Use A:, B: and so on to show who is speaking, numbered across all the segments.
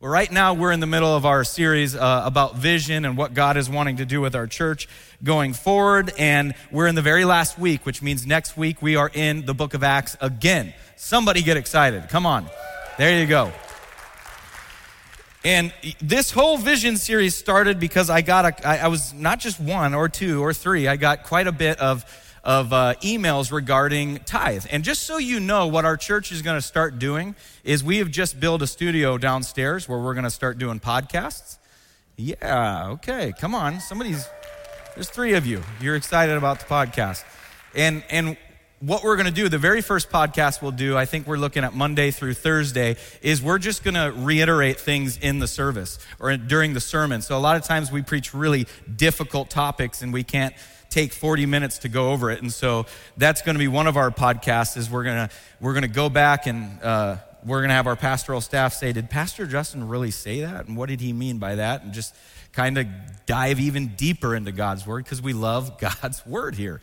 A: Well, right now we're in the middle of our series uh, about vision and what God is wanting to do with our church going forward. And we're in the very last week, which means next week we are in the book of Acts again. Somebody get excited. Come on. There you go. And this whole vision series started because I got a, I, I was not just one or two or three, I got quite a bit of of uh, emails regarding tithe. And just so you know, what our church is going to start doing is we have just built a studio downstairs where we're going to start doing podcasts. Yeah, okay, come on. Somebody's, there's three of you. You're excited about the podcast. And, and what we're going to do, the very first podcast we'll do, I think we're looking at Monday through Thursday, is we're just going to reiterate things in the service or during the sermon. So a lot of times we preach really difficult topics and we can't take 40 minutes to go over it. And so that's going to be one of our podcasts is we're going to, we're going to go back and, uh, we're going to have our pastoral staff say, Did Pastor Justin really say that? And what did he mean by that? And just kind of dive even deeper into God's word because we love God's word here.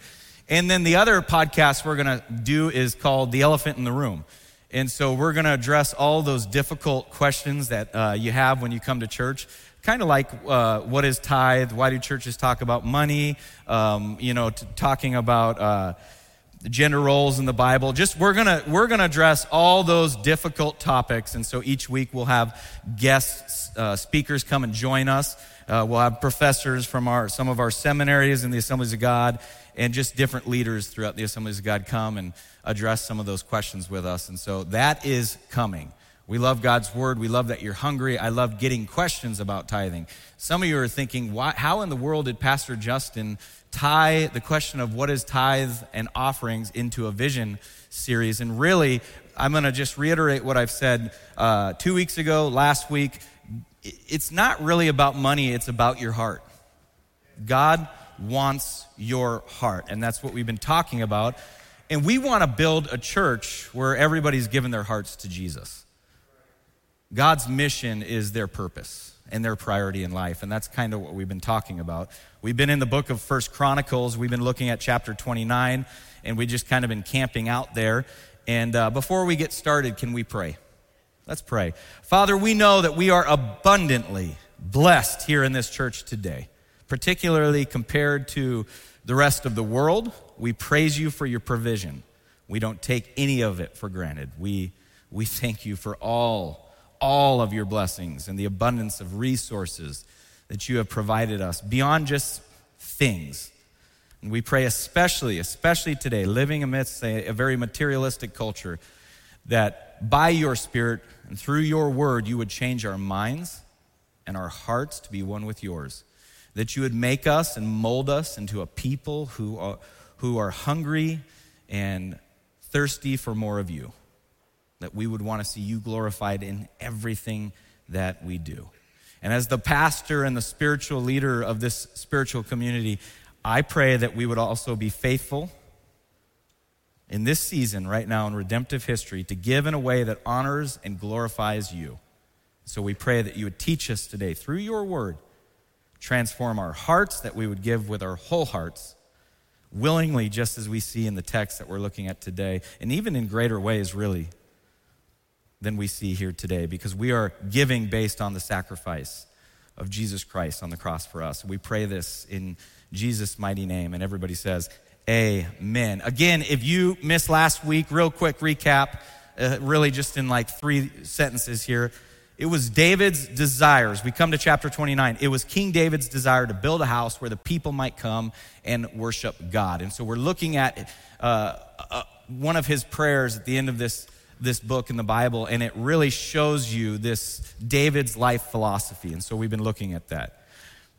A: And then the other podcast we're going to do is called The Elephant in the Room. And so we're going to address all those difficult questions that uh, you have when you come to church kind of like uh, what is tithe? Why do churches talk about money? Um, you know, t- talking about uh, gender roles in the Bible. Just we're gonna we're gonna address all those difficult topics, and so each week we'll have guests, uh, speakers come and join us. Uh, we'll have professors from our some of our seminaries in the Assemblies of God, and just different leaders throughout the Assemblies of God come and address some of those questions with us. And so that is coming. We love God's word. We love that you're hungry. I love getting questions about tithing. Some of you are thinking, why, how in the world did Pastor Justin tie the question of what is tithe and offerings into a vision series? And really, I'm going to just reiterate what I've said uh, two weeks ago, last week. It's not really about money, it's about your heart. God wants your heart. And that's what we've been talking about. And we want to build a church where everybody's given their hearts to Jesus. God's mission is their purpose and their priority in life and that's kind of what we've been talking about. We've been in the book of first chronicles. We've been looking at chapter 29 and we just kind of been camping out there. And uh, before we get started can we pray? Let's pray. Father we know that we are abundantly blessed here in this church today particularly compared to the rest of the world. We praise you for your provision. We don't take any of it for granted. We we thank you for all all of your blessings and the abundance of resources that you have provided us beyond just things. And we pray, especially, especially today, living amidst a, a very materialistic culture, that by your Spirit and through your word, you would change our minds and our hearts to be one with yours. That you would make us and mold us into a people who are, who are hungry and thirsty for more of you that we would want to see you glorified in everything that we do. And as the pastor and the spiritual leader of this spiritual community, I pray that we would also be faithful in this season, right now in redemptive history, to give in a way that honors and glorifies you. So we pray that you would teach us today through your word, transform our hearts, that we would give with our whole hearts, willingly, just as we see in the text that we're looking at today, and even in greater ways, really than we see here today because we are giving based on the sacrifice of Jesus Christ on the cross for us. We pray this in Jesus' mighty name. And everybody says, Amen. Again, if you missed last week, real quick recap, uh, really just in like three sentences here. It was David's desires. We come to chapter 29. It was King David's desire to build a house where the people might come and worship God. And so we're looking at uh, uh, one of his prayers at the end of this this book in the Bible, and it really shows you this David's life philosophy. And so we've been looking at that.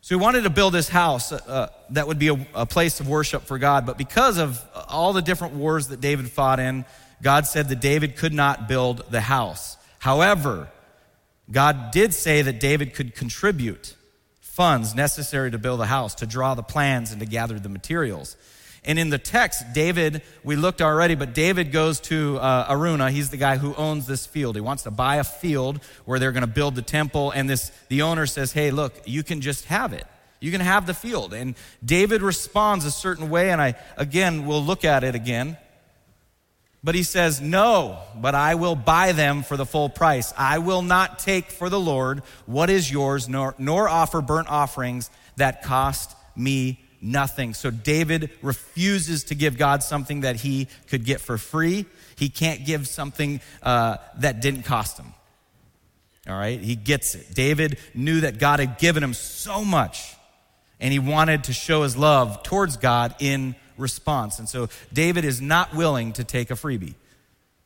A: So we wanted to build this house uh, that would be a, a place of worship for God, but because of all the different wars that David fought in, God said that David could not build the house. However, God did say that David could contribute funds necessary to build a house, to draw the plans, and to gather the materials. And in the text, David, we looked already, but David goes to uh, Araunah. He's the guy who owns this field. He wants to buy a field where they're going to build the temple. And this, the owner says, Hey, look, you can just have it. You can have the field. And David responds a certain way. And I, again, we'll look at it again. But he says, No, but I will buy them for the full price. I will not take for the Lord what is yours, nor, nor offer burnt offerings that cost me nothing. So David refuses to give God something that he could get for free. He can't give something uh, that didn't cost him. All right, he gets it. David knew that God had given him so much, and he wanted to show his love towards God in response. And so David is not willing to take a freebie.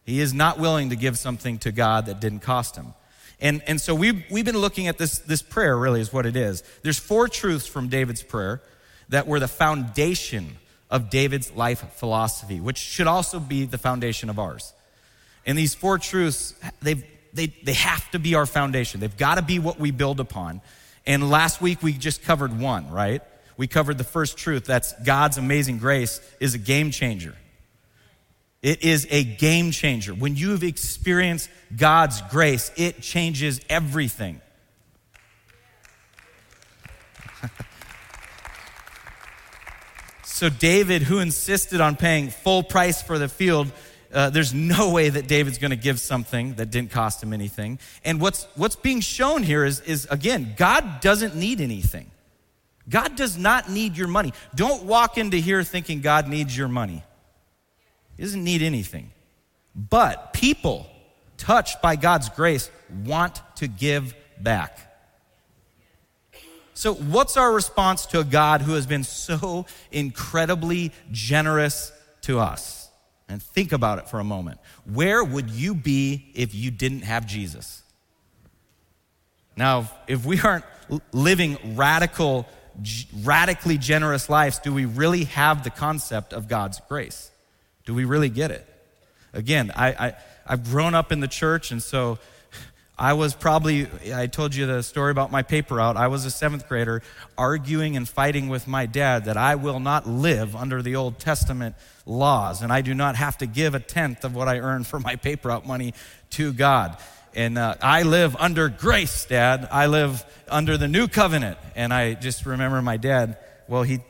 A: He is not willing to give something to God that didn't cost him. And, and so we've, we've been looking at this, this prayer, really, is what it is. There's four truths from David's prayer that were the foundation of David's life philosophy, which should also be the foundation of ours. And these four truths, they they, they have to be our foundation. They've got to be what we build upon. And last week we just covered one, right? We covered the first truth that's God's amazing grace is a game changer. It is a game changer. When you've experienced God's grace, it changes everything. So, David, who insisted on paying full price for the field, uh, there's no way that David's going to give something that didn't cost him anything. And what's, what's being shown here is, is, again, God doesn't need anything. God does not need your money. Don't walk into here thinking God needs your money. He doesn't need anything. But people touched by God's grace want to give back. So, what's our response to a God who has been so incredibly generous to us? And think about it for a moment. Where would you be if you didn't have Jesus? Now, if we aren't living radical, radically generous lives, do we really have the concept of God's grace? Do we really get it? Again, I, I, I've grown up in the church, and so I was probably, I told you the story about my paper route. I was a seventh grader arguing and fighting with my dad that I will not live under the Old Testament laws and I do not have to give a tenth of what I earn for my paper route money to God. And uh, I live under grace, Dad. I live under the new covenant. And I just remember my dad, well, he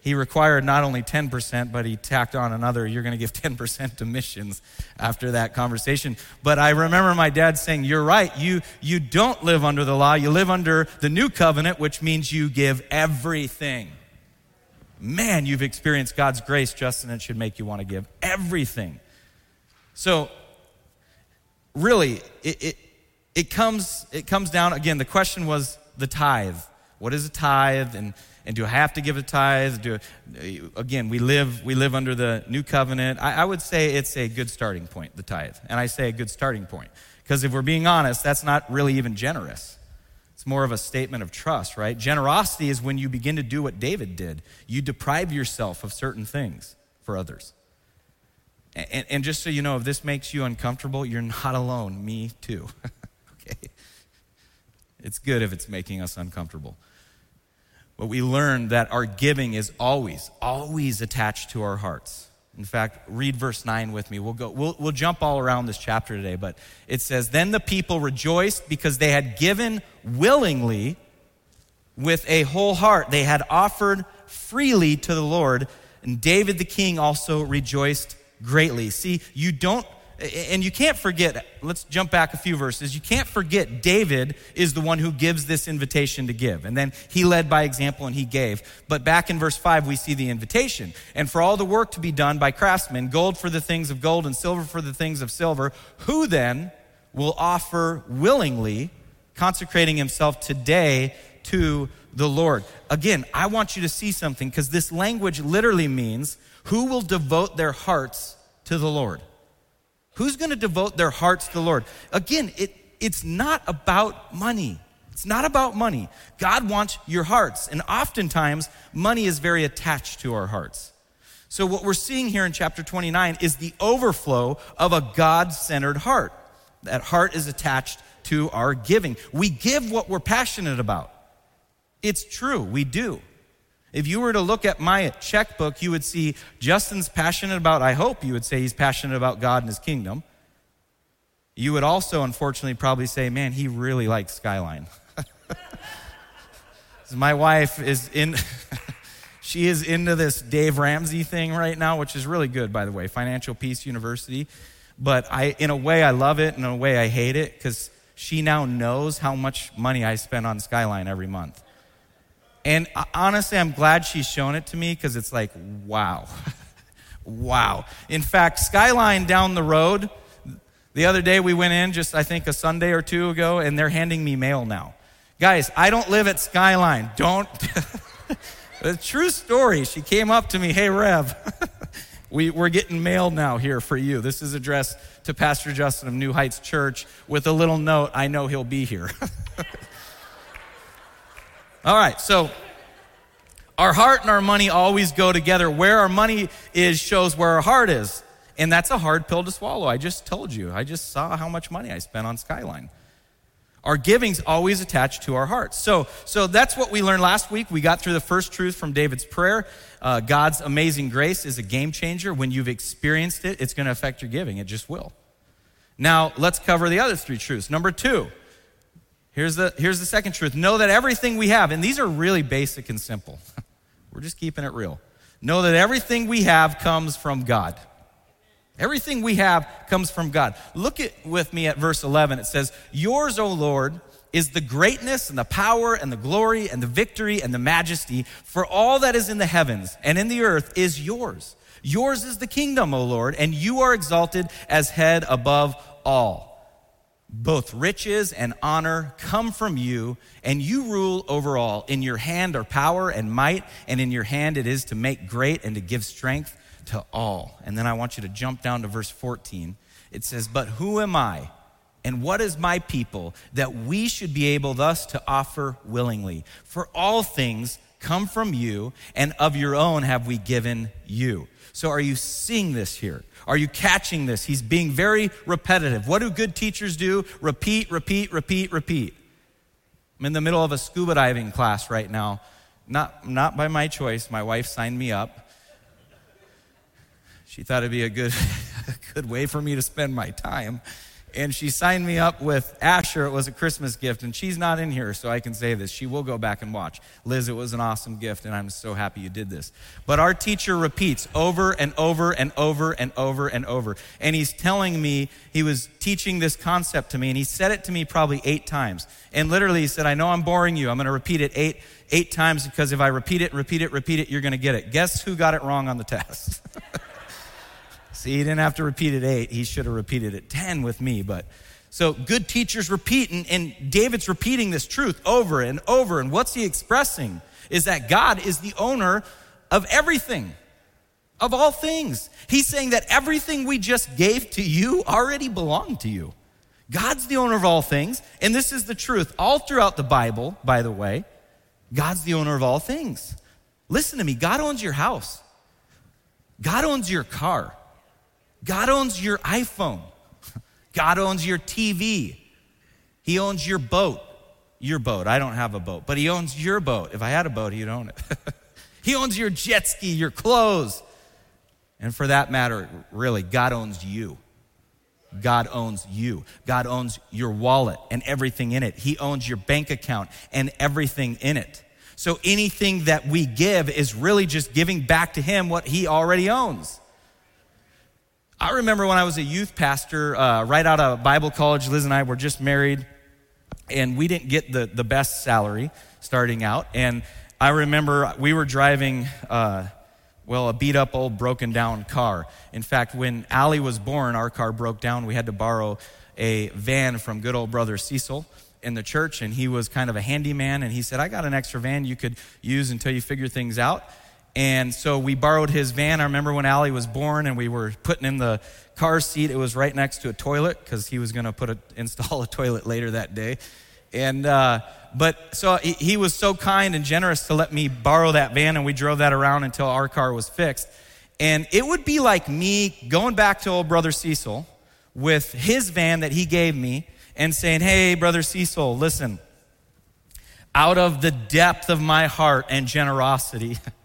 A: he required not only 10%, but he tacked on another, you're going to give 10% to missions after that conversation. But I remember my dad saying, You're right. You, you don't live under the law. You live under the new covenant, which means you give everything. Man, you've experienced God's grace, Justin. It should make you want to give everything. So, really, it, it, it, comes, it comes down, again, the question was the tithe. What is a tithe? And and do I have to give a tithe? Do, again, we live, we live under the new covenant. I, I would say it's a good starting point, the tithe. And I say a good starting point. Because if we're being honest, that's not really even generous. It's more of a statement of trust, right? Generosity is when you begin to do what David did. You deprive yourself of certain things for others. And, and just so you know, if this makes you uncomfortable, you're not alone. Me too. okay? It's good if it's making us uncomfortable. But we learn that our giving is always, always attached to our hearts. In fact, read verse 9 with me. We'll, go, we'll, we'll jump all around this chapter today, but it says, Then the people rejoiced because they had given willingly with a whole heart. They had offered freely to the Lord. And David the king also rejoiced greatly. See, you don't and you can't forget, let's jump back a few verses. You can't forget David is the one who gives this invitation to give. And then he led by example and he gave. But back in verse 5, we see the invitation. And for all the work to be done by craftsmen, gold for the things of gold and silver for the things of silver, who then will offer willingly, consecrating himself today to the Lord? Again, I want you to see something because this language literally means who will devote their hearts to the Lord. Who's going to devote their hearts to the Lord? Again, it, it's not about money. It's not about money. God wants your hearts. And oftentimes, money is very attached to our hearts. So, what we're seeing here in chapter 29 is the overflow of a God centered heart. That heart is attached to our giving. We give what we're passionate about. It's true, we do. If you were to look at my checkbook, you would see Justin's passionate about, I hope you would say he's passionate about God and his kingdom. You would also, unfortunately, probably say, man, he really likes Skyline. my wife is in, she is into this Dave Ramsey thing right now, which is really good, by the way, Financial Peace University. But I, in a way, I love it. And in a way, I hate it because she now knows how much money I spend on Skyline every month. And uh, honestly, I'm glad she's shown it to me because it's like, wow. wow. In fact, Skyline down the road, the other day we went in, just I think a Sunday or two ago, and they're handing me mail now. Guys, I don't live at Skyline. Don't. a true story. She came up to me, hey, Rev, we, we're getting mail now here for you. This is addressed to Pastor Justin of New Heights Church with a little note. I know he'll be here. All right, so our heart and our money always go together. Where our money is shows where our heart is. And that's a hard pill to swallow. I just told you. I just saw how much money I spent on Skyline. Our giving's always attached to our hearts. So, so that's what we learned last week. We got through the first truth from David's prayer. Uh, God's amazing grace is a game changer. When you've experienced it, it's going to affect your giving. It just will. Now, let's cover the other three truths. Number two, here's the, here's the second truth. Know that everything we have, and these are really basic and simple. We're just keeping it real. Know that everything we have comes from God. Everything we have comes from God. Look at, with me at verse 11. It says, Yours, O Lord, is the greatness and the power and the glory and the victory and the majesty, for all that is in the heavens and in the earth is yours. Yours is the kingdom, O Lord, and you are exalted as head above all. Both riches and honor come from you, and you rule over all. In your hand are power and might, and in your hand it is to make great and to give strength to all. And then I want you to jump down to verse 14. It says, But who am I? And what is my people that we should be able thus to offer willingly? For all things come from you, and of your own have we given you. So are you seeing this here? Are you catching this? He's being very repetitive. What do good teachers do? Repeat, repeat, repeat, repeat. I'm in the middle of a scuba diving class right now. Not, not by my choice. My wife signed me up she thought it'd be a good, a good way for me to spend my time. And she signed me up with Asher. It was a Christmas gift, and she's not in here, so I can say this. She will go back and watch. Liz, it was an awesome gift, and I'm so happy you did this. But our teacher repeats over and over and over and over and over. And he's telling me, he was teaching this concept to me, and he said it to me probably eight times. And literally, he said, I know I'm boring you. I'm going to repeat it eight, eight times because if I repeat it, repeat it, repeat it, you're going to get it. Guess who got it wrong on the test? See, he didn't have to repeat it eight. He should have repeated it 10 with me. But so good teachers repeat, and, and David's repeating this truth over and over. And what's he expressing? Is that God is the owner of everything, of all things. He's saying that everything we just gave to you already belonged to you. God's the owner of all things, and this is the truth. All throughout the Bible, by the way, God's the owner of all things. Listen to me God owns your house, God owns your car. God owns your iPhone. God owns your TV. He owns your boat. Your boat. I don't have a boat, but He owns your boat. If I had a boat, He'd own it. he owns your jet ski, your clothes. And for that matter, really, God owns you. God owns you. God owns your wallet and everything in it. He owns your bank account and everything in it. So anything that we give is really just giving back to Him what He already owns. I remember when I was a youth pastor, uh, right out of Bible college, Liz and I were just married, and we didn't get the, the best salary starting out. And I remember we were driving, uh, well, a beat up old broken down car. In fact, when Allie was born, our car broke down. We had to borrow a van from good old brother Cecil in the church, and he was kind of a handyman. And he said, I got an extra van you could use until you figure things out. And so we borrowed his van. I remember when Allie was born and we were putting in the car seat. It was right next to a toilet because he was going to put a, install a toilet later that day. And, uh, but so he, he was so kind and generous to let me borrow that van and we drove that around until our car was fixed. And it would be like me going back to old brother Cecil with his van that he gave me and saying, Hey, brother Cecil, listen, out of the depth of my heart and generosity,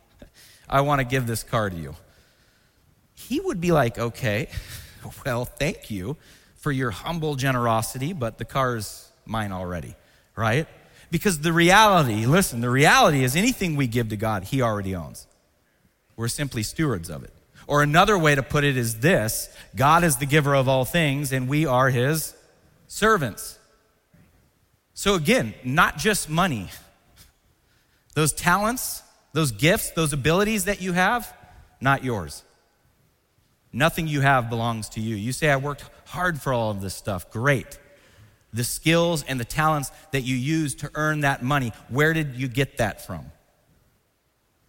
A: I want to give this car to you. He would be like, okay, well, thank you for your humble generosity, but the car is mine already, right? Because the reality, listen, the reality is anything we give to God, He already owns. We're simply stewards of it. Or another way to put it is this God is the giver of all things, and we are His servants. So again, not just money. Those talents, those gifts, those abilities that you have, not yours. Nothing you have belongs to you. You say, I worked hard for all of this stuff. Great. The skills and the talents that you use to earn that money, where did you get that from?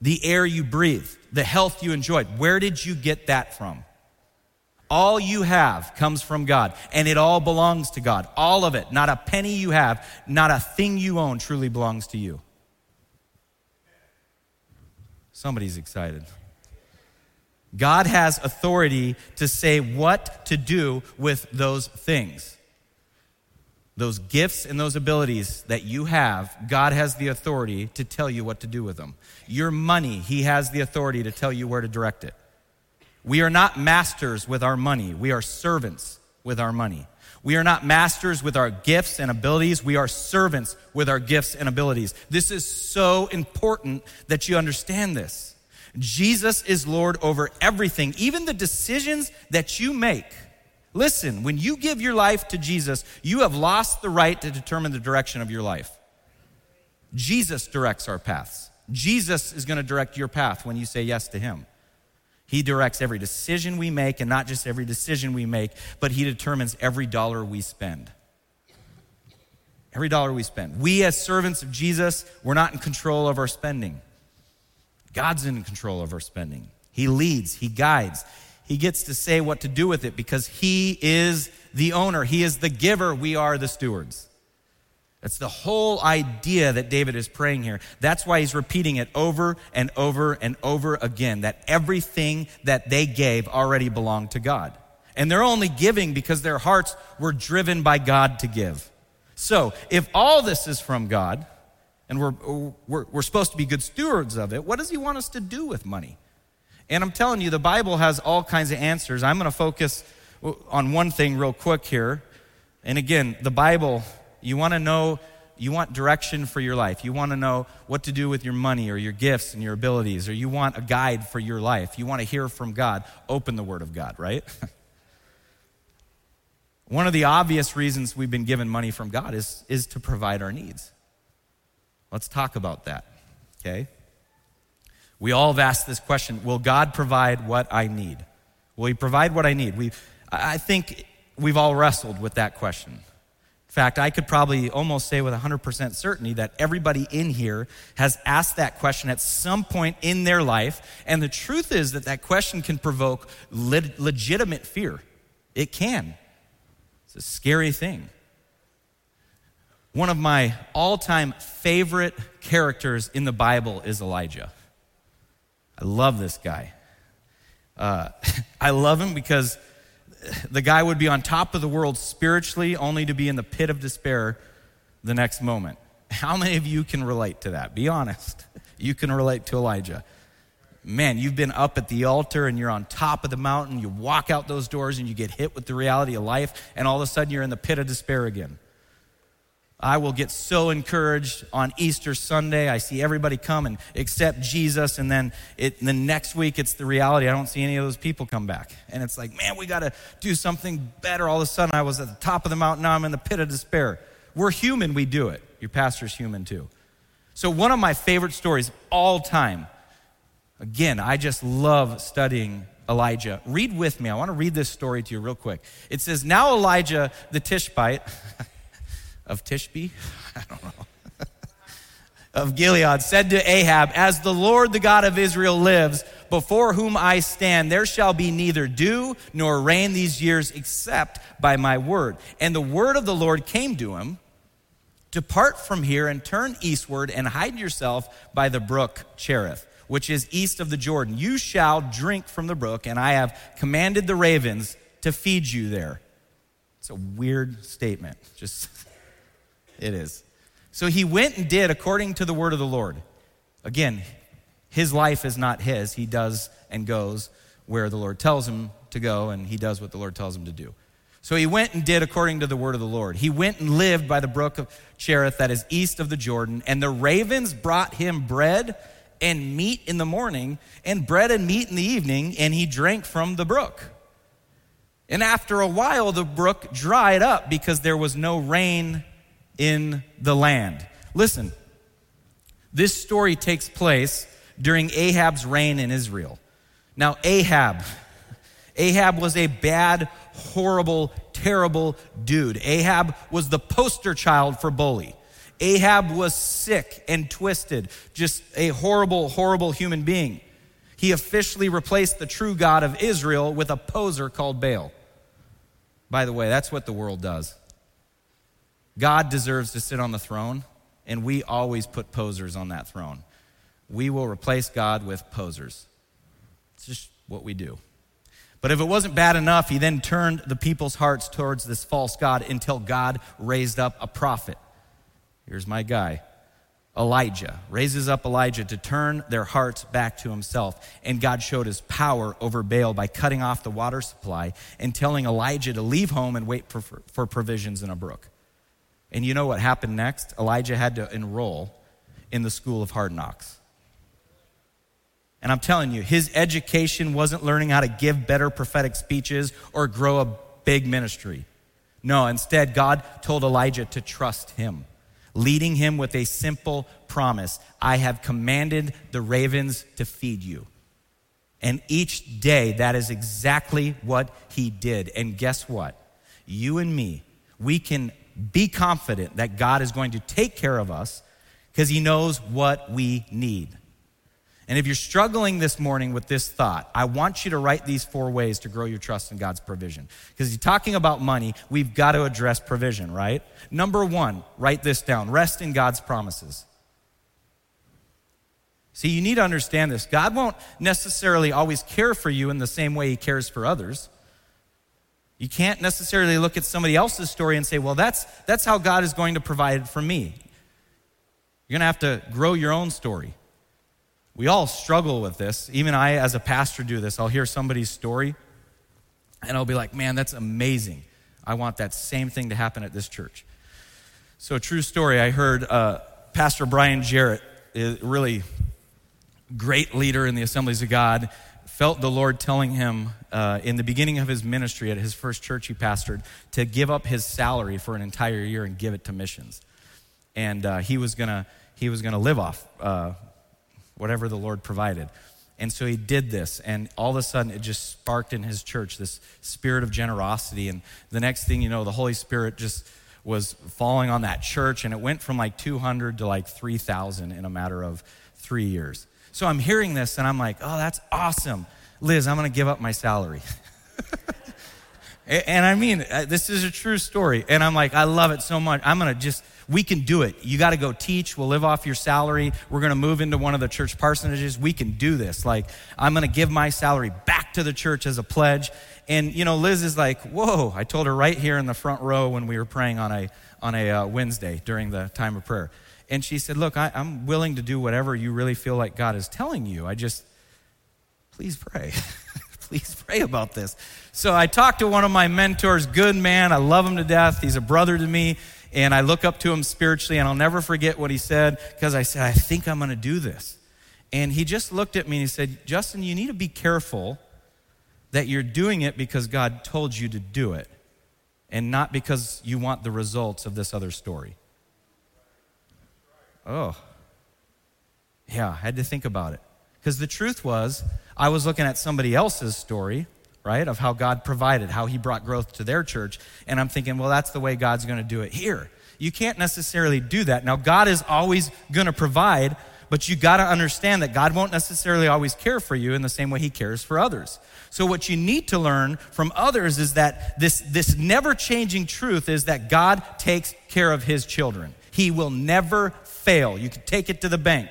A: The air you breathe, the health you enjoyed, where did you get that from? All you have comes from God, and it all belongs to God. All of it. Not a penny you have, not a thing you own truly belongs to you. Somebody's excited. God has authority to say what to do with those things. Those gifts and those abilities that you have, God has the authority to tell you what to do with them. Your money, He has the authority to tell you where to direct it. We are not masters with our money, we are servants with our money. We are not masters with our gifts and abilities. We are servants with our gifts and abilities. This is so important that you understand this. Jesus is Lord over everything, even the decisions that you make. Listen, when you give your life to Jesus, you have lost the right to determine the direction of your life. Jesus directs our paths. Jesus is going to direct your path when you say yes to Him. He directs every decision we make, and not just every decision we make, but He determines every dollar we spend. Every dollar we spend. We, as servants of Jesus, we're not in control of our spending. God's in control of our spending. He leads, He guides. He gets to say what to do with it because He is the owner, He is the giver, we are the stewards. That's the whole idea that David is praying here. That's why he's repeating it over and over and over again that everything that they gave already belonged to God. And they're only giving because their hearts were driven by God to give. So, if all this is from God, and we're, we're, we're supposed to be good stewards of it, what does he want us to do with money? And I'm telling you, the Bible has all kinds of answers. I'm going to focus on one thing real quick here. And again, the Bible, you want to know, you want direction for your life. You want to know what to do with your money or your gifts and your abilities, or you want a guide for your life. You want to hear from God. Open the Word of God, right? one of the obvious reasons we've been given money from God is, is to provide our needs. Let's talk about that, okay? We all have asked this question Will God provide what I need? Will He provide what I need? We, I think we've all wrestled with that question. Fact, I could probably almost say with 100% certainty that everybody in here has asked that question at some point in their life. And the truth is that that question can provoke le- legitimate fear. It can. It's a scary thing. One of my all time favorite characters in the Bible is Elijah. I love this guy. Uh, I love him because the guy would be on top of the world spiritually, only to be in the pit of despair the next moment. How many of you can relate to that? Be honest. You can relate to Elijah. Man, you've been up at the altar and you're on top of the mountain. You walk out those doors and you get hit with the reality of life, and all of a sudden you're in the pit of despair again. I will get so encouraged on Easter Sunday. I see everybody come and accept Jesus, and then it, the next week it's the reality. I don't see any of those people come back. And it's like, man, we got to do something better. All of a sudden, I was at the top of the mountain, now I'm in the pit of despair. We're human, we do it. Your pastor's human too. So, one of my favorite stories all time, again, I just love studying Elijah. Read with me. I want to read this story to you real quick. It says, Now Elijah the Tishbite. of Tishbe, I don't know, of Gilead said to Ahab, As the Lord, the God of Israel, lives, before whom I stand, there shall be neither dew nor rain these years except by my word. And the word of the Lord came to him Depart from here and turn eastward and hide yourself by the brook Cherith, which is east of the Jordan. You shall drink from the brook, and I have commanded the ravens to feed you there. It's a weird statement. Just it is. So he went and did according to the word of the Lord. Again, his life is not his. He does and goes where the Lord tells him to go, and he does what the Lord tells him to do. So he went and did according to the word of the Lord. He went and lived by the brook of Cherith that is east of the Jordan, and the ravens brought him bread and meat in the morning, and bread and meat in the evening, and he drank from the brook. And after a while, the brook dried up because there was no rain in the land. Listen, this story takes place during Ahab's reign in Israel. Now, Ahab, Ahab was a bad, horrible, terrible dude. Ahab was the poster child for bully. Ahab was sick and twisted, just a horrible, horrible human being. He officially replaced the true God of Israel with a poser called Baal. By the way, that's what the world does. God deserves to sit on the throne, and we always put posers on that throne. We will replace God with posers. It's just what we do. But if it wasn't bad enough, he then turned the people's hearts towards this false God until God raised up a prophet. Here's my guy. Elijah raises up Elijah to turn their hearts back to himself. And God showed his power over Baal by cutting off the water supply and telling Elijah to leave home and wait for, for provisions in a brook. And you know what happened next? Elijah had to enroll in the school of hard knocks. And I'm telling you, his education wasn't learning how to give better prophetic speeches or grow a big ministry. No, instead, God told Elijah to trust him, leading him with a simple promise I have commanded the ravens to feed you. And each day, that is exactly what he did. And guess what? You and me, we can be confident that God is going to take care of us because he knows what we need. And if you're struggling this morning with this thought, I want you to write these four ways to grow your trust in God's provision. Because you're talking about money, we've got to address provision, right? Number one, write this down rest in God's promises. See, you need to understand this. God won't necessarily always care for you in the same way He cares for others. You can't necessarily look at somebody else's story and say, well, that's, that's how God is going to provide for me. You're going to have to grow your own story. We all struggle with this. Even I, as a pastor, do this. I'll hear somebody's story and I'll be like, man, that's amazing. I want that same thing to happen at this church. So, a true story I heard uh, Pastor Brian Jarrett, a really great leader in the Assemblies of God, felt the Lord telling him uh, in the beginning of his ministry at his first church he pastored to give up his salary for an entire year and give it to missions. And uh, he was going to he was going to live off uh, whatever the Lord provided. And so he did this, and all of a sudden it just sparked in his church this spirit of generosity. And the next thing you know, the Holy Spirit just was falling on that church, and it went from like 200 to like 3,000 in a matter of three years. So I'm hearing this, and I'm like, oh, that's awesome. Liz, I'm going to give up my salary. and I mean, uh, this is a true story. And I'm like, I love it so much. I'm going to just we can do it. You got to go teach. We'll live off your salary. We're going to move into one of the church parsonages. We can do this. Like, I'm going to give my salary back to the church as a pledge. And, you know, Liz is like, whoa. I told her right here in the front row when we were praying on a, on a uh, Wednesday during the time of prayer. And she said, look, I, I'm willing to do whatever you really feel like God is telling you. I just, please pray. please pray about this. So I talked to one of my mentors, good man. I love him to death. He's a brother to me and I look up to him spiritually, and I'll never forget what he said because I said, I think I'm going to do this. And he just looked at me and he said, Justin, you need to be careful that you're doing it because God told you to do it and not because you want the results of this other story. Oh, yeah, I had to think about it. Because the truth was, I was looking at somebody else's story right? Of how God provided, how He brought growth to their church. And I'm thinking, well, that's the way God's going to do it here. You can't necessarily do that. Now, God is always going to provide, but you got to understand that God won't necessarily always care for you in the same way He cares for others. So, what you need to learn from others is that this, this never changing truth is that God takes care of His children. He will never fail. You can take it to the bank.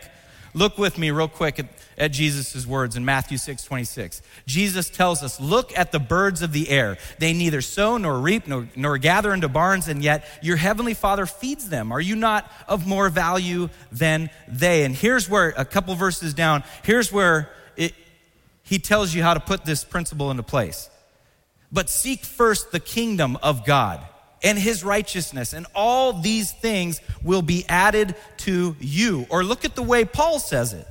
A: Look with me real quick at, at Jesus' words in Matthew 6 26. Jesus tells us, Look at the birds of the air. They neither sow nor reap nor, nor gather into barns, and yet your heavenly Father feeds them. Are you not of more value than they? And here's where, a couple verses down, here's where it, he tells you how to put this principle into place. but seek first the kingdom of God and his righteousness, and all these things will be added to you. Or look at the way Paul says it.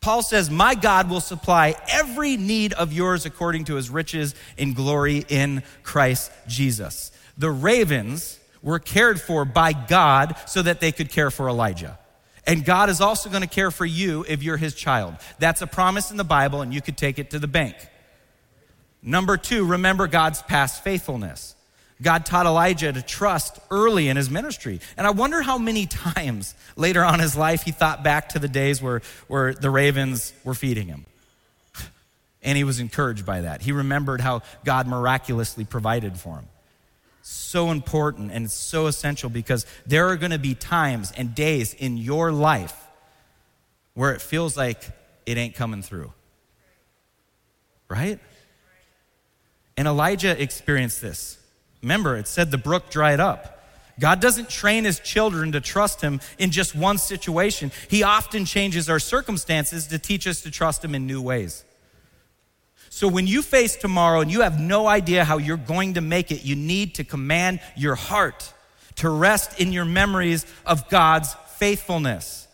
A: Paul says, My God will supply every need of yours according to his riches in glory in Christ Jesus. The ravens were cared for by God so that they could care for Elijah. And God is also going to care for you if you're his child. That's a promise in the Bible, and you could take it to the bank. Number two, remember God's past faithfulness. God taught Elijah to trust early in his ministry. And I wonder how many times later on in his life he thought back to the days where, where the ravens were feeding him. And he was encouraged by that. He remembered how God miraculously provided for him. So important and so essential because there are going to be times and days in your life where it feels like it ain't coming through. Right? And Elijah experienced this. Remember, it said the brook dried up. God doesn't train his children to trust him in just one situation. He often changes our circumstances to teach us to trust him in new ways. So when you face tomorrow and you have no idea how you're going to make it, you need to command your heart to rest in your memories of God's faithfulness.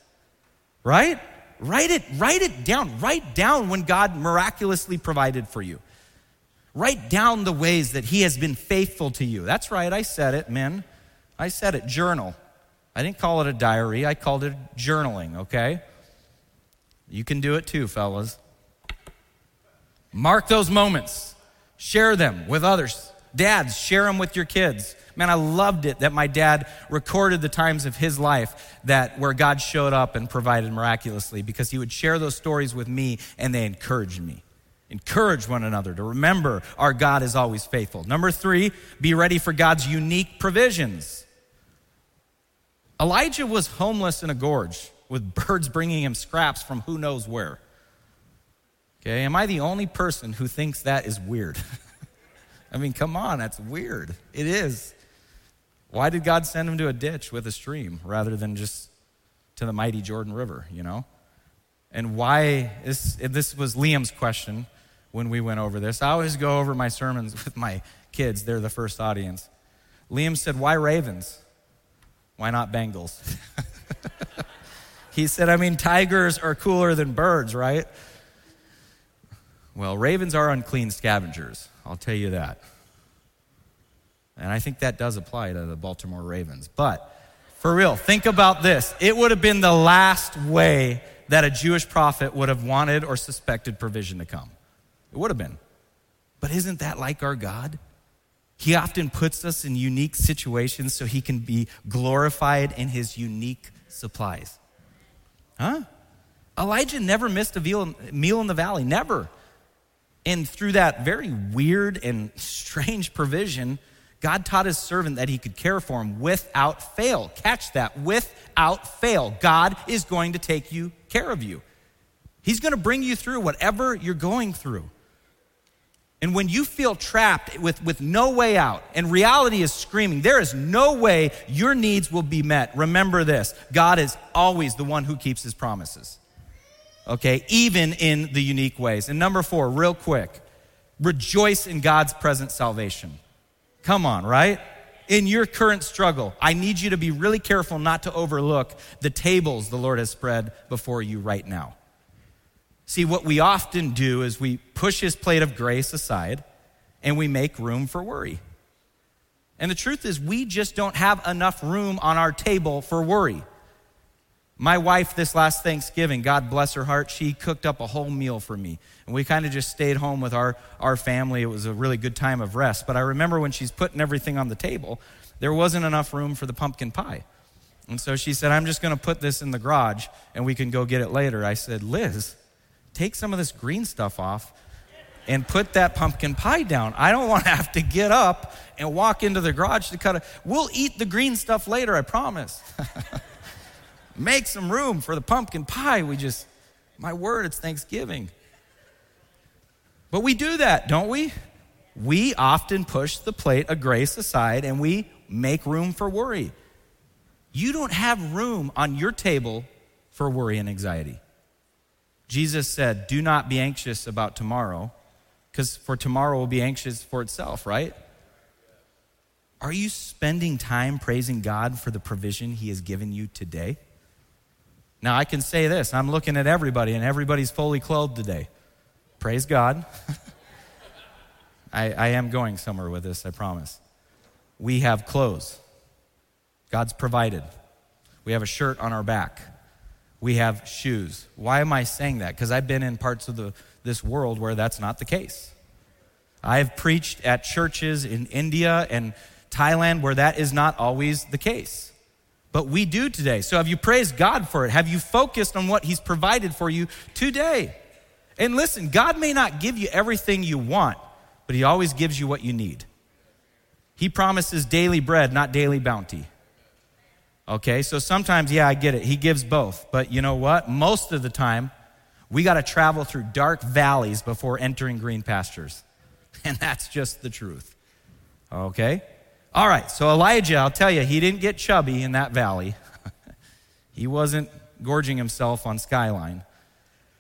A: Right? Write it, write it down. Write down when God miraculously provided for you. Write down the ways that He has been faithful to you. That's right, I said it, men. I said it, journal. I didn't call it a diary, I called it journaling, okay? You can do it too, fellas. Mark those moments, share them with others. Dads, share them with your kids. Man, I loved it that my dad recorded the times of his life that where God showed up and provided miraculously because he would share those stories with me and they encouraged me. Encourage one another to remember our God is always faithful. Number three, be ready for God's unique provisions. Elijah was homeless in a gorge with birds bringing him scraps from who knows where. Okay, am I the only person who thinks that is weird? I mean, come on, that's weird. It is. Why did God send him to a ditch with a stream rather than just to the mighty Jordan River, you know? And why, this, this was Liam's question when we went over this. I always go over my sermons with my kids, they're the first audience. Liam said, Why ravens? Why not Bengals? he said, I mean, tigers are cooler than birds, right? Well, ravens are unclean scavengers, I'll tell you that. And I think that does apply to the Baltimore Ravens. But for real, think about this. It would have been the last way that a Jewish prophet would have wanted or suspected provision to come. It would have been. But isn't that like our God? He often puts us in unique situations so he can be glorified in his unique supplies. Huh? Elijah never missed a meal in the valley, never. And through that very weird and strange provision, God taught his servant that he could care for him without fail. Catch that, without fail. God is going to take you care of you. He's going to bring you through whatever you're going through. And when you feel trapped with, with no way out and reality is screaming, there is no way your needs will be met. Remember this God is always the one who keeps his promises. Okay, even in the unique ways. And number four, real quick, rejoice in God's present salvation. Come on, right? In your current struggle, I need you to be really careful not to overlook the tables the Lord has spread before you right now. See, what we often do is we push his plate of grace aside and we make room for worry. And the truth is, we just don't have enough room on our table for worry. My wife, this last Thanksgiving, God bless her heart, she cooked up a whole meal for me. And we kind of just stayed home with our, our family. It was a really good time of rest. But I remember when she's putting everything on the table, there wasn't enough room for the pumpkin pie. And so she said, I'm just going to put this in the garage and we can go get it later. I said, Liz, take some of this green stuff off and put that pumpkin pie down. I don't want to have to get up and walk into the garage to cut it. We'll eat the green stuff later, I promise. Make some room for the pumpkin pie. We just, my word, it's Thanksgiving. But we do that, don't we? We often push the plate of grace aside and we make room for worry. You don't have room on your table for worry and anxiety. Jesus said, Do not be anxious about tomorrow, because for tomorrow will be anxious for itself, right? Are you spending time praising God for the provision He has given you today? Now, I can say this I'm looking at everybody, and everybody's fully clothed today. Praise God. I, I am going somewhere with this, I promise. We have clothes, God's provided. We have a shirt on our back. We have shoes. Why am I saying that? Because I've been in parts of the, this world where that's not the case. I've preached at churches in India and Thailand where that is not always the case. But we do today. So have you praised God for it? Have you focused on what He's provided for you today? And listen, God may not give you everything you want, but He always gives you what you need. He promises daily bread, not daily bounty. Okay, so sometimes, yeah, I get it. He gives both. But you know what? Most of the time, we got to travel through dark valleys before entering green pastures. And that's just the truth. Okay? All right, so Elijah, I'll tell you, he didn't get chubby in that valley. he wasn't gorging himself on skyline.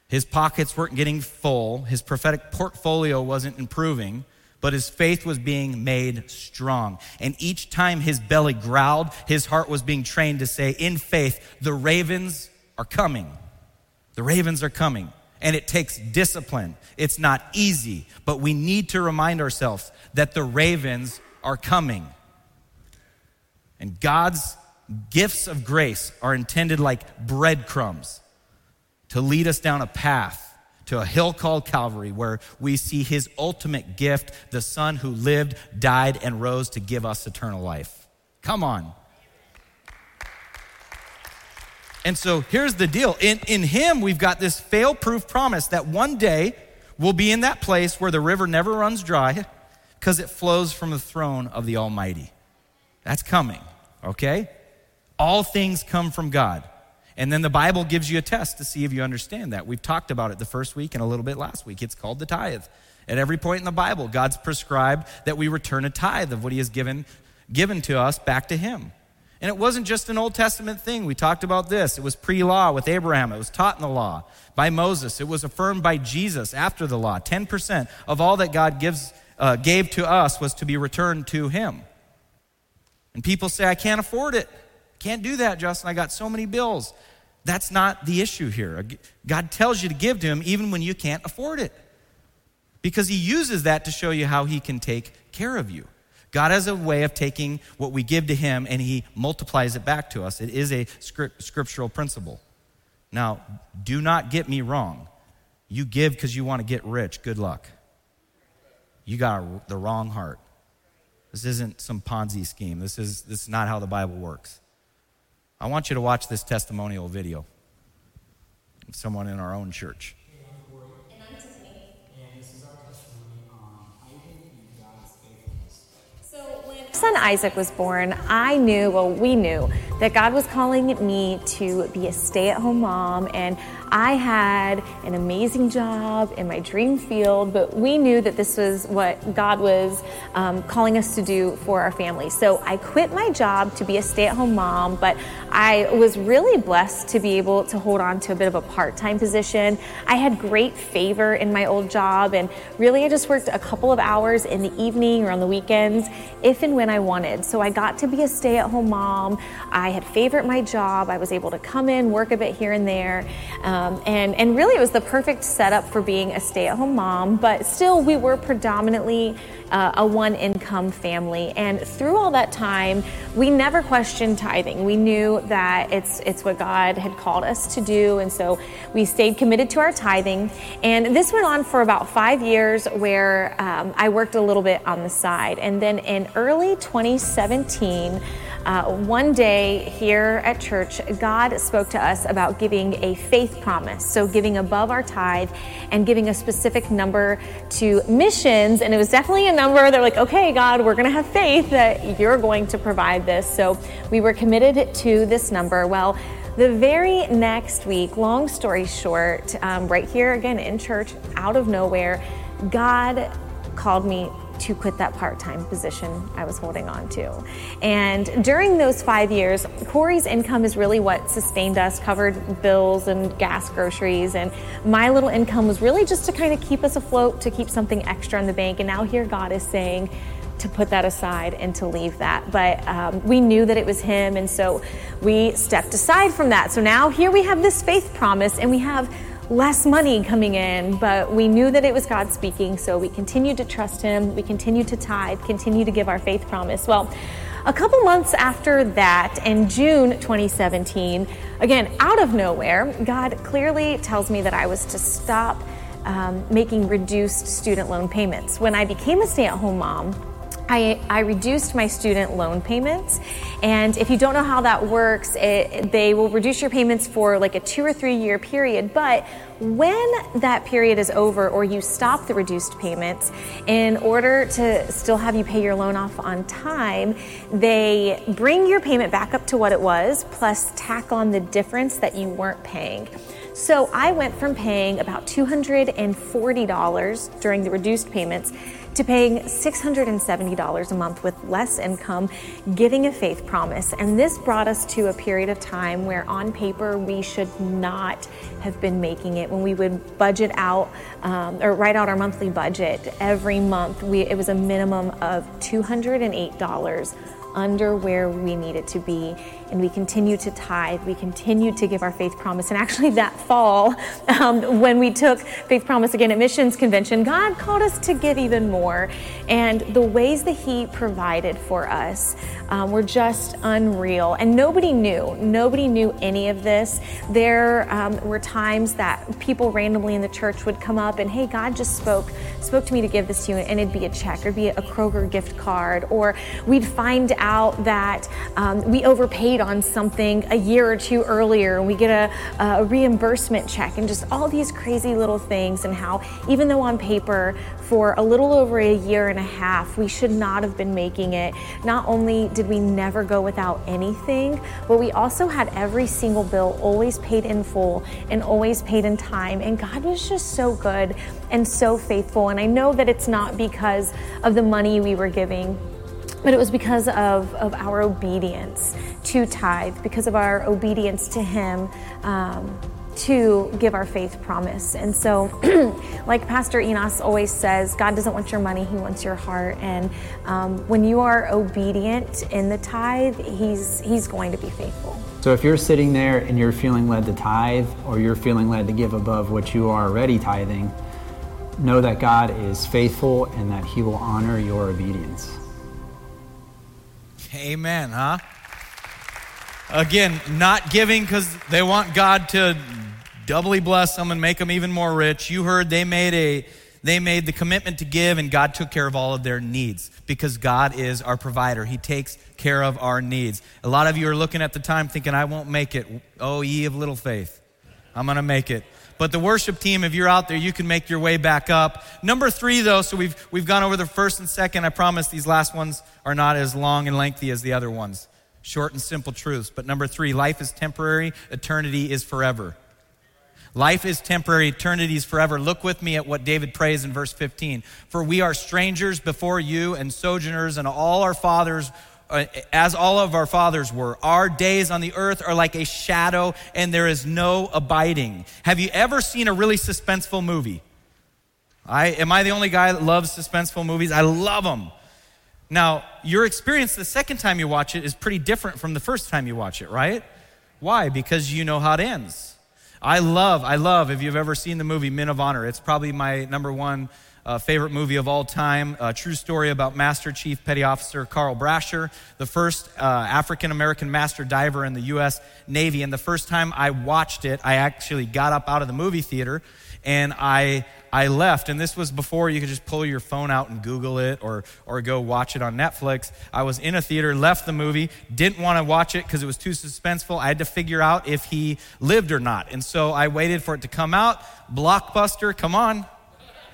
A: His pockets weren't getting full. His prophetic portfolio wasn't improving but his faith was being made strong. And each time his belly growled, his heart was being trained to say, in faith, the ravens are coming. The ravens are coming. And it takes discipline. It's not easy, but we need to remind ourselves that the ravens are coming. And God's gifts of grace are intended like breadcrumbs to lead us down a path to a hill called Calvary, where we see his ultimate gift, the Son who lived, died, and rose to give us eternal life. Come on. And so here's the deal in, in him, we've got this fail proof promise that one day we'll be in that place where the river never runs dry because it flows from the throne of the Almighty. That's coming, okay? All things come from God. And then the Bible gives you a test to see if you understand that. We've talked about it the first week and a little bit last week. It's called the tithe. At every point in the Bible, God's prescribed that we return a tithe of what He has given, given to us back to Him. And it wasn't just an Old Testament thing. We talked about this. It was pre law with Abraham, it was taught in the law by Moses, it was affirmed by Jesus after the law. 10% of all that God gives, uh, gave to us was to be returned to Him. And people say, I can't afford it. Can't do that, Justin. I got so many bills. That's not the issue here. God tells you to give to Him even when you can't afford it. Because He uses that to show you how He can take care of you. God has a way of taking what we give to Him and He multiplies it back to us. It is a scriptural principle. Now, do not get me wrong. You give because you want to get rich. Good luck. You got the wrong heart. This isn't some Ponzi scheme. This is, this is not how the Bible works. I want you to watch this testimonial video of someone in our own church.
B: So when son Isaac was born, I knew, well, we knew that God was calling me to be a stay at home mom. And I had an amazing job in my dream field, but we knew that this was what God was um, calling us to do for our family. So I quit my job to be a stay at home mom, but I was really blessed to be able to hold on to a bit of a part time position. I had great favor in my old job, and really I just worked a couple of hours in the evening or on the weekends, if and when I wanted. So I got to be a stay at home mom. I had favored my job. I was able to come in, work a bit here and there. Um, and, and really, it was the perfect setup for being a stay at home mom, but still, we were predominantly uh, a one income family. And through all that time, we never questioned tithing. We knew that it's, it's what God had called us to do. And so we stayed committed to our tithing. And this went on for about five years where um, I worked a little bit on the side. And then in early 2017, uh, one day here at church, God spoke to us about giving a faith promise. So, giving above our tithe and giving a specific number to missions. And it was definitely a number. They're like, okay, God, we're going to have faith that you're going to provide this. So, we were committed to this number. Well, the very next week, long story short, um, right here again in church, out of nowhere, God called me to quit that part time position I was holding on to. And during those five years, Corey's income is really what sustained us, covered bills and gas, groceries. And my little income was really just to kind of keep us afloat, to keep something extra in the bank. And now here God is saying, to put that aside and to leave that. But um, we knew that it was Him, and so we stepped aside from that. So now here we have this faith promise, and we have less money coming in, but we knew that it was God speaking, so we continued to trust Him, we continued to tithe, continue to give our faith promise. Well, a couple months after that, in June 2017, again, out of nowhere, God clearly tells me that I was to stop um, making reduced student loan payments. When I became a stay at home mom, I, I, reduced my student loan payments. And if you don't know how that works, it, they will reduce your payments for like a two or three year period. But when that period is over or you stop the reduced payments, in order to still have you pay your loan off on time, they bring your payment back up to what it was, plus tack on the difference that you weren't paying. So I went from paying about $240 during the reduced payments to paying $670 a month with less income, giving a faith promise. And this brought us to a period of time where, on paper, we should not have been making it. When we would budget out um, or write out our monthly budget every month, we, it was a minimum of $208 under where we needed to be and we continue to tithe. We continue to give our faith promise. And actually, that fall, um, when we took faith promise again at missions convention, God called us to give even more. And the ways that He provided for us um, were just unreal. And nobody knew. Nobody knew any of this. There um, were times that people randomly in the church would come up and, hey, God just spoke spoke to me to give this to you, and it'd be a check or be a Kroger gift card, or we'd find out that um, we overpaid on something a year or two earlier and we get a, a reimbursement check and just all these crazy little things and how even though on paper for a little over a year and a half we should not have been making it not only did we never go without anything but we also had every single bill always paid in full and always paid in time and god was just so good and so faithful and i know that it's not because of the money we were giving but it was because of, of our obedience to tithe, because of our obedience to Him. Um, to give our faith promise. And so, like Pastor Enos always says, God doesn't want your money, He wants your heart. And um, when you are obedient in the tithe, He's He's going to be faithful.
C: So if you're sitting there and you're feeling led to tithe, or you're feeling led to give above what you are already tithing, know that God is faithful and that He will honor your obedience.
A: Amen, huh? Again, not giving because they want God to doubly bless them and make them even more rich. You heard they made a they made the commitment to give and God took care of all of their needs because God is our provider. He takes care of our needs. A lot of you are looking at the time thinking I won't make it. Oh, ye of little faith. I'm going to make it. But the worship team, if you're out there, you can make your way back up. Number three, though, so we've, we've gone over the first and second. I promise these last ones are not as long and lengthy as the other ones. Short and simple truths. But number three, life is temporary, eternity is forever. Life is temporary, eternity is forever. Look with me at what David prays in verse 15. For we are strangers before you and sojourners, and all our fathers Uh, as all of our fathers were. Our days on the earth are like a shadow, and there is no abiding. Have you ever seen a really suspenseful movie? I, am I the only guy that loves suspenseful movies? I love them. Now, your experience the second time you watch it is pretty different from the first time you watch it, right? Why? Because you know how it ends. I love, I love, if you've ever seen the movie Men of Honor, it's probably my number one uh, favorite movie of all time, a true story about Master Chief Petty Officer Carl Brashear, the first uh, African American master diver in the U.S. Navy. And the first time I watched it, I actually got up out of the movie theater and I I left, and this was before you could just pull your phone out and Google it or, or go watch it on Netflix. I was in a theater, left the movie, didn't want to watch it because it was too suspenseful. I had to figure out if he lived or not. And so I waited for it to come out. Blockbuster, come on.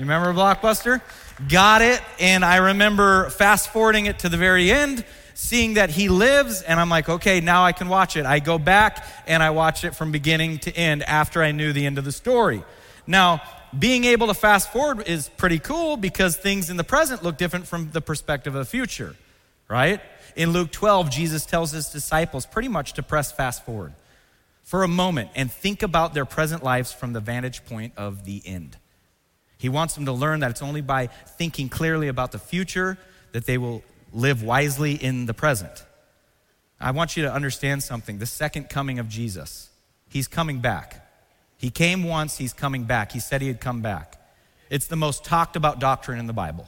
A: You remember Blockbuster? Got it. And I remember fast forwarding it to the very end, seeing that he lives, and I'm like, okay, now I can watch it. I go back and I watch it from beginning to end after I knew the end of the story. Now, being able to fast forward is pretty cool because things in the present look different from the perspective of the future, right? In Luke 12, Jesus tells his disciples pretty much to press fast forward for a moment and think about their present lives from the vantage point of the end. He wants them to learn that it's only by thinking clearly about the future that they will live wisely in the present. I want you to understand something the second coming of Jesus, he's coming back. He came once, he's coming back. He said he'd come back. It's the most talked about doctrine in the Bible.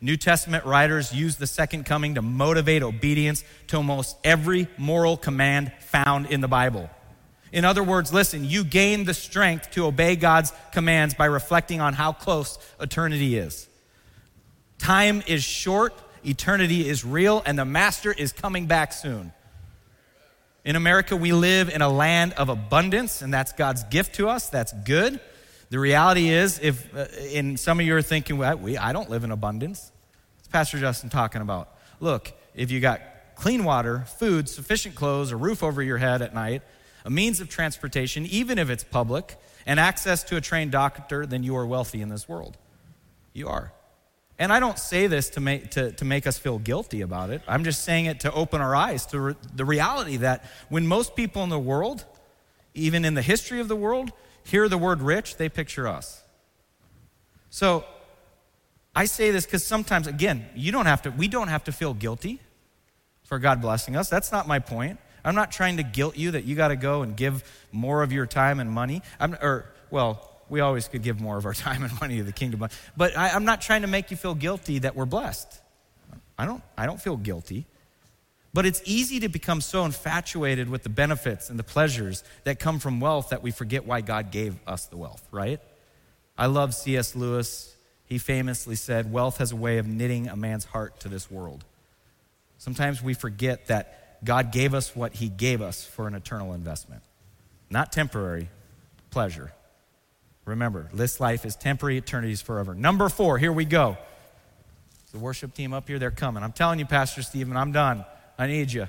A: New Testament writers use the second coming to motivate obedience to almost every moral command found in the Bible. In other words, listen, you gain the strength to obey God's commands by reflecting on how close eternity is. Time is short, eternity is real, and the Master is coming back soon. In America, we live in a land of abundance, and that's God's gift to us. That's good. The reality is, if uh, in some of you are thinking, well, we, I don't live in abundance. It's Pastor Justin talking about. Look, if you got clean water, food, sufficient clothes, a roof over your head at night, a means of transportation, even if it's public, and access to a trained doctor, then you are wealthy in this world. You are. And I don't say this to make, to, to make us feel guilty about it. I'm just saying it to open our eyes to re- the reality that when most people in the world, even in the history of the world, hear the word rich, they picture us. So I say this because sometimes, again, you don't have to, we don't have to feel guilty for God blessing us. That's not my point. I'm not trying to guilt you that you got to go and give more of your time and money. I'm, or, well, we always could give more of our time and money to the kingdom. But I, I'm not trying to make you feel guilty that we're blessed. I don't, I don't feel guilty. But it's easy to become so infatuated with the benefits and the pleasures that come from wealth that we forget why God gave us the wealth, right? I love C.S. Lewis. He famously said, Wealth has a way of knitting a man's heart to this world. Sometimes we forget that God gave us what he gave us for an eternal investment, not temporary pleasure. Remember, this life is temporary, eternity is forever. Number four, here we go. The worship team up here, they're coming. I'm telling you, Pastor Stephen, I'm done. I need you.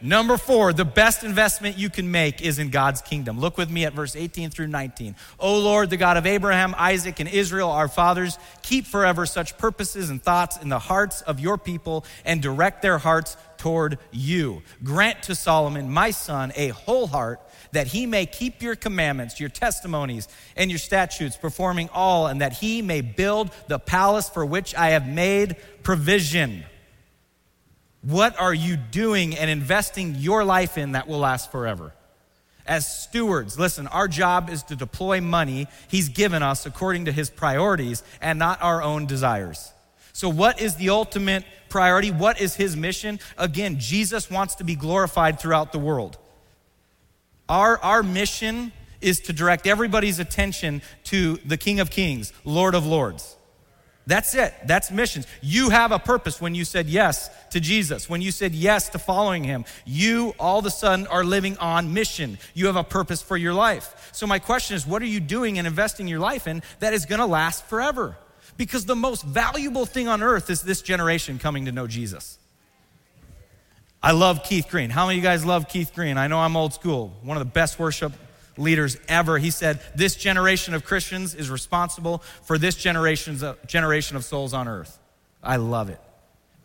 A: Number four, the best investment you can make is in God's kingdom. Look with me at verse 18 through 19. O Lord, the God of Abraham, Isaac, and Israel, our fathers, keep forever such purposes and thoughts in the hearts of your people and direct their hearts toward you. Grant to Solomon, my son, a whole heart that he may keep your commandments, your testimonies, and your statutes, performing all, and that he may build the palace for which I have made provision. What are you doing and investing your life in that will last forever? As stewards, listen, our job is to deploy money He's given us according to His priorities and not our own desires. So, what is the ultimate priority? What is His mission? Again, Jesus wants to be glorified throughout the world. Our, our mission is to direct everybody's attention to the King of Kings, Lord of Lords. That's it. That's missions. You have a purpose when you said yes to Jesus. When you said yes to following him, you all of a sudden are living on mission. You have a purpose for your life. So, my question is what are you doing and investing your life in that is going to last forever? Because the most valuable thing on earth is this generation coming to know Jesus. I love Keith Green. How many of you guys love Keith Green? I know I'm old school. One of the best worship leaders ever. He said, This generation of Christians is responsible for this generation's, uh, generation of souls on earth. I love it.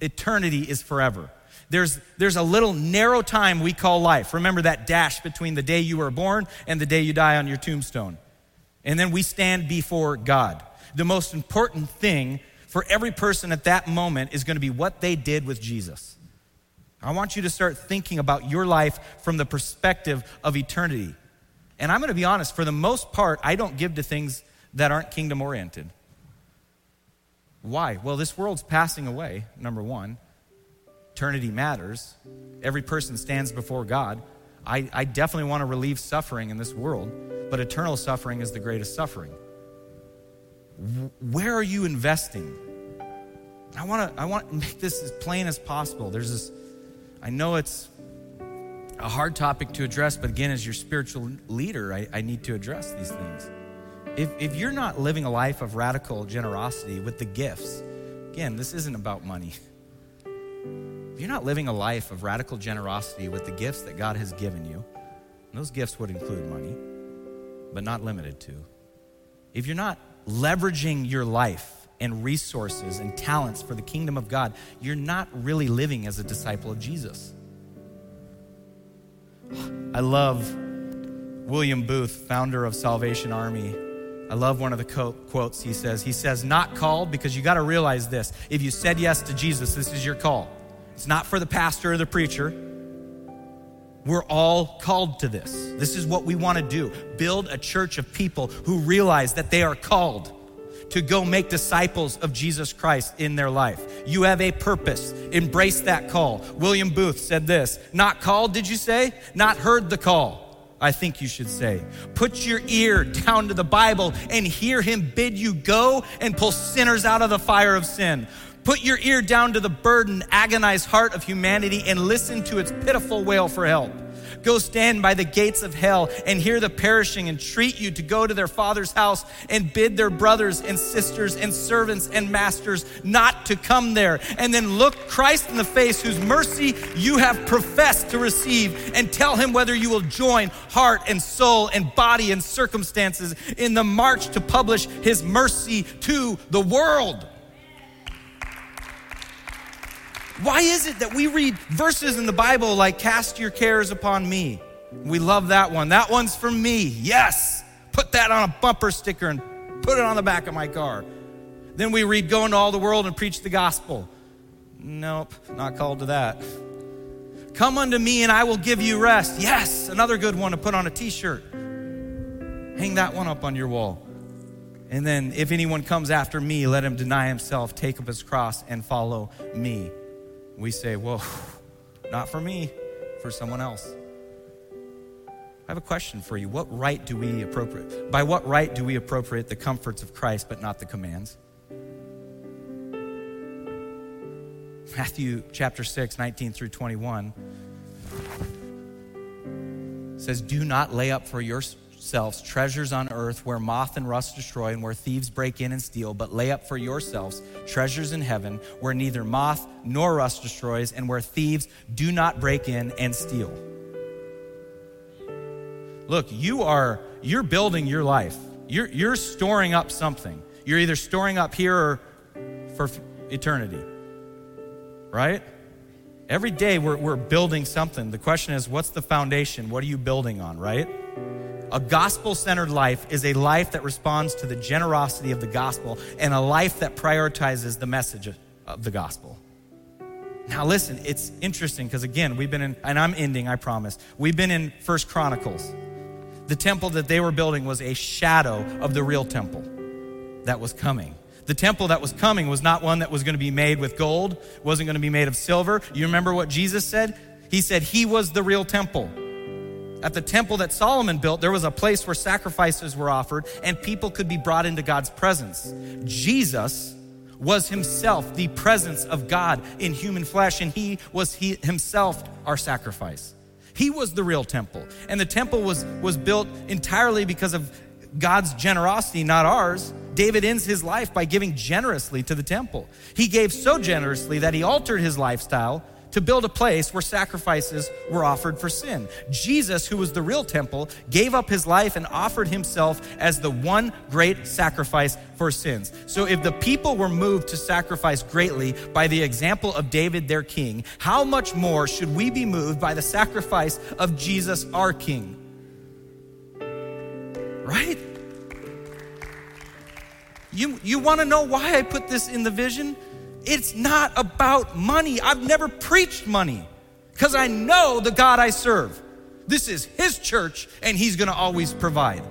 A: Eternity is forever. There's, there's a little narrow time we call life. Remember that dash between the day you were born and the day you die on your tombstone. And then we stand before God. The most important thing for every person at that moment is going to be what they did with Jesus. I want you to start thinking about your life from the perspective of eternity. And I'm going to be honest, for the most part, I don't give to things that aren't kingdom oriented. Why? Well, this world's passing away, number one. Eternity matters. Every person stands before God. I, I definitely want to relieve suffering in this world, but eternal suffering is the greatest suffering. Where are you investing? I want to I want to make this as plain as possible. There's this I know it's a hard topic to address, but again, as your spiritual leader, I, I need to address these things. If, if you're not living a life of radical generosity with the gifts, again, this isn't about money. If you're not living a life of radical generosity with the gifts that God has given you, those gifts would include money, but not limited to. if you're not leveraging your life and resources and talents for the kingdom of God, you're not really living as a disciple of Jesus. I love William Booth, founder of Salvation Army. I love one of the quotes he says. He says, Not called, because you got to realize this. If you said yes to Jesus, this is your call. It's not for the pastor or the preacher. We're all called to this. This is what we want to do build a church of people who realize that they are called to go make disciples of Jesus Christ in their life. You have a purpose. Embrace that call. William Booth said this Not called, did you say? Not heard the call. I think you should say. Put your ear down to the Bible and hear him bid you go and pull sinners out of the fire of sin. Put your ear down to the burdened, agonized heart of humanity and listen to its pitiful wail for help. Go stand by the gates of hell and hear the perishing entreat you to go to their father's house and bid their brothers and sisters and servants and masters not to come there. And then look Christ in the face, whose mercy you have professed to receive, and tell him whether you will join heart and soul and body and circumstances in the march to publish his mercy to the world. Why is it that we read verses in the Bible like, cast your cares upon me? We love that one. That one's for me. Yes. Put that on a bumper sticker and put it on the back of my car. Then we read, go into all the world and preach the gospel. Nope, not called to that. Come unto me and I will give you rest. Yes, another good one to put on a t shirt. Hang that one up on your wall. And then, if anyone comes after me, let him deny himself, take up his cross, and follow me we say, well, not for me, for someone else. I have a question for you. What right do we appropriate? By what right do we appropriate the comforts of Christ but not the commands? Matthew chapter 6, 19 through 21 says, Do not lay up for yourself yourselves treasures on earth where moth and rust destroy and where thieves break in and steal, but lay up for yourselves treasures in heaven where neither moth nor rust destroys and where thieves do not break in and steal. Look, you are you're building your life. You're you're storing up something. You're either storing up here or for eternity. Right? Every day we're, we're building something. The question is, what's the foundation? What are you building on, right? A gospel centered life is a life that responds to the generosity of the gospel and a life that prioritizes the message of the gospel. Now, listen, it's interesting because again, we've been in, and I'm ending, I promise. We've been in First Chronicles. The temple that they were building was a shadow of the real temple that was coming. The temple that was coming was not one that was going to be made with gold, wasn't going to be made of silver. You remember what Jesus said? He said he was the real temple. At the temple that Solomon built, there was a place where sacrifices were offered and people could be brought into God's presence. Jesus was himself the presence of God in human flesh, and he was he himself our sacrifice. He was the real temple. And the temple was, was built entirely because of God's generosity, not ours. David ends his life by giving generously to the temple. He gave so generously that he altered his lifestyle to build a place where sacrifices were offered for sin. Jesus, who was the real temple, gave up his life and offered himself as the one great sacrifice for sins. So if the people were moved to sacrifice greatly by the example of David, their king, how much more should we be moved by the sacrifice of Jesus, our king? Right? You, you want to know why I put this in the vision? It's not about money. I've never preached money because I know the God I serve. This is His church and He's going to always provide.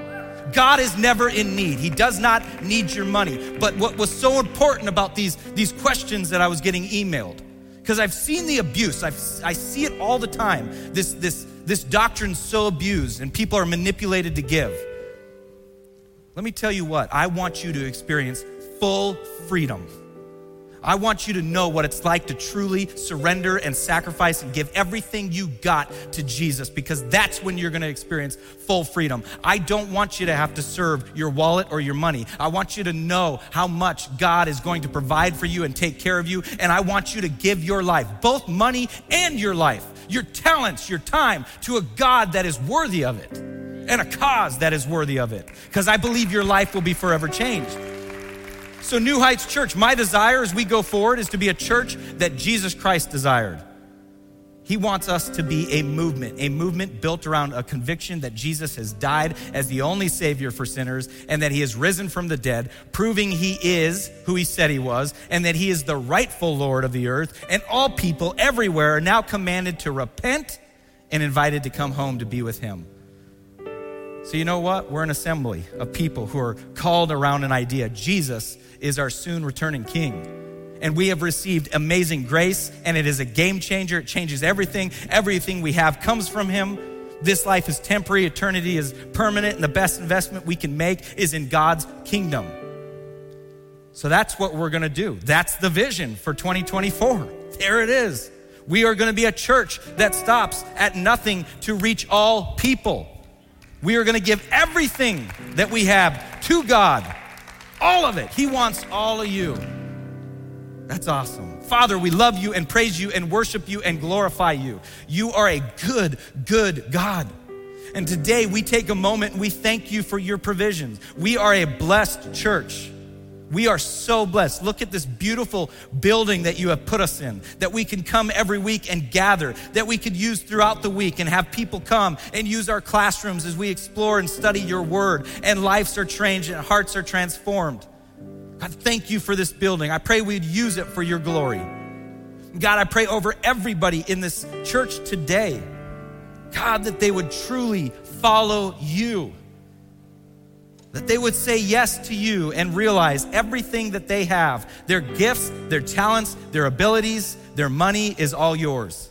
A: God is never in need. He does not need your money. But what was so important about these, these questions that I was getting emailed, because I've seen the abuse, I've, I see it all the time. This, this, this doctrine's so abused and people are manipulated to give. Let me tell you what, I want you to experience full freedom. I want you to know what it's like to truly surrender and sacrifice and give everything you got to Jesus because that's when you're going to experience full freedom. I don't want you to have to serve your wallet or your money. I want you to know how much God is going to provide for you and take care of you. And I want you to give your life, both money and your life, your talents, your time to a God that is worthy of it. and a cause that is worthy of it, because I believe your life will be forever changed. So, New Heights Church, my desire as we go forward is to be a church that Jesus Christ desired. He wants us to be a movement, a movement built around a conviction that Jesus has died as the only Savior for sinners and that He has risen from the dead, proving He is who He said He was, and that He is the rightful Lord of the earth. And all people everywhere are now commanded to repent and invited to come home to be with Him. So, you know what? We're an assembly of people who are called around an idea. Jesus is our soon returning King and we have received amazing grace, and it is a game changer. It changes everything. Everything we have comes from Him. This life is temporary, eternity is permanent, and the best investment we can make is in God's kingdom. So that's what we're going to do. That's the vision for 2024. There it is. We are going to be a church that stops at nothing to reach all people. We are going to give everything that we have to God. All of it. He wants all of you. That's awesome. Father, we love you and praise you and worship you and glorify you. You are a good, good God. And today we take a moment and we thank you for your provisions. We are a blessed church. We are so blessed. Look at this beautiful building that you have put us in, that we can come every week and gather, that we could use throughout the week and have people come and use our classrooms as we explore and study your word, and lives are changed and hearts are transformed. God, thank you for this building. I pray we'd use it for your glory. God, I pray over everybody in this church today, God, that they would truly follow you. That they would say yes to you and realize everything that they have, their gifts, their talents, their abilities, their money is all yours.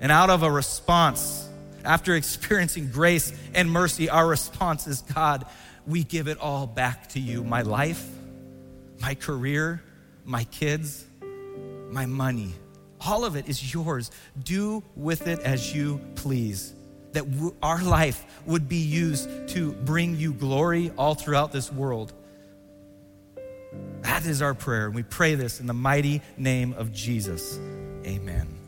A: And out of a response, after experiencing grace and mercy, our response is God, we give it all back to you. My life, my career, my kids, my money. All of it is yours. Do with it as you please. That our life would be used to bring you glory all throughout this world. That is our prayer. And we pray this in the mighty name of Jesus. Amen.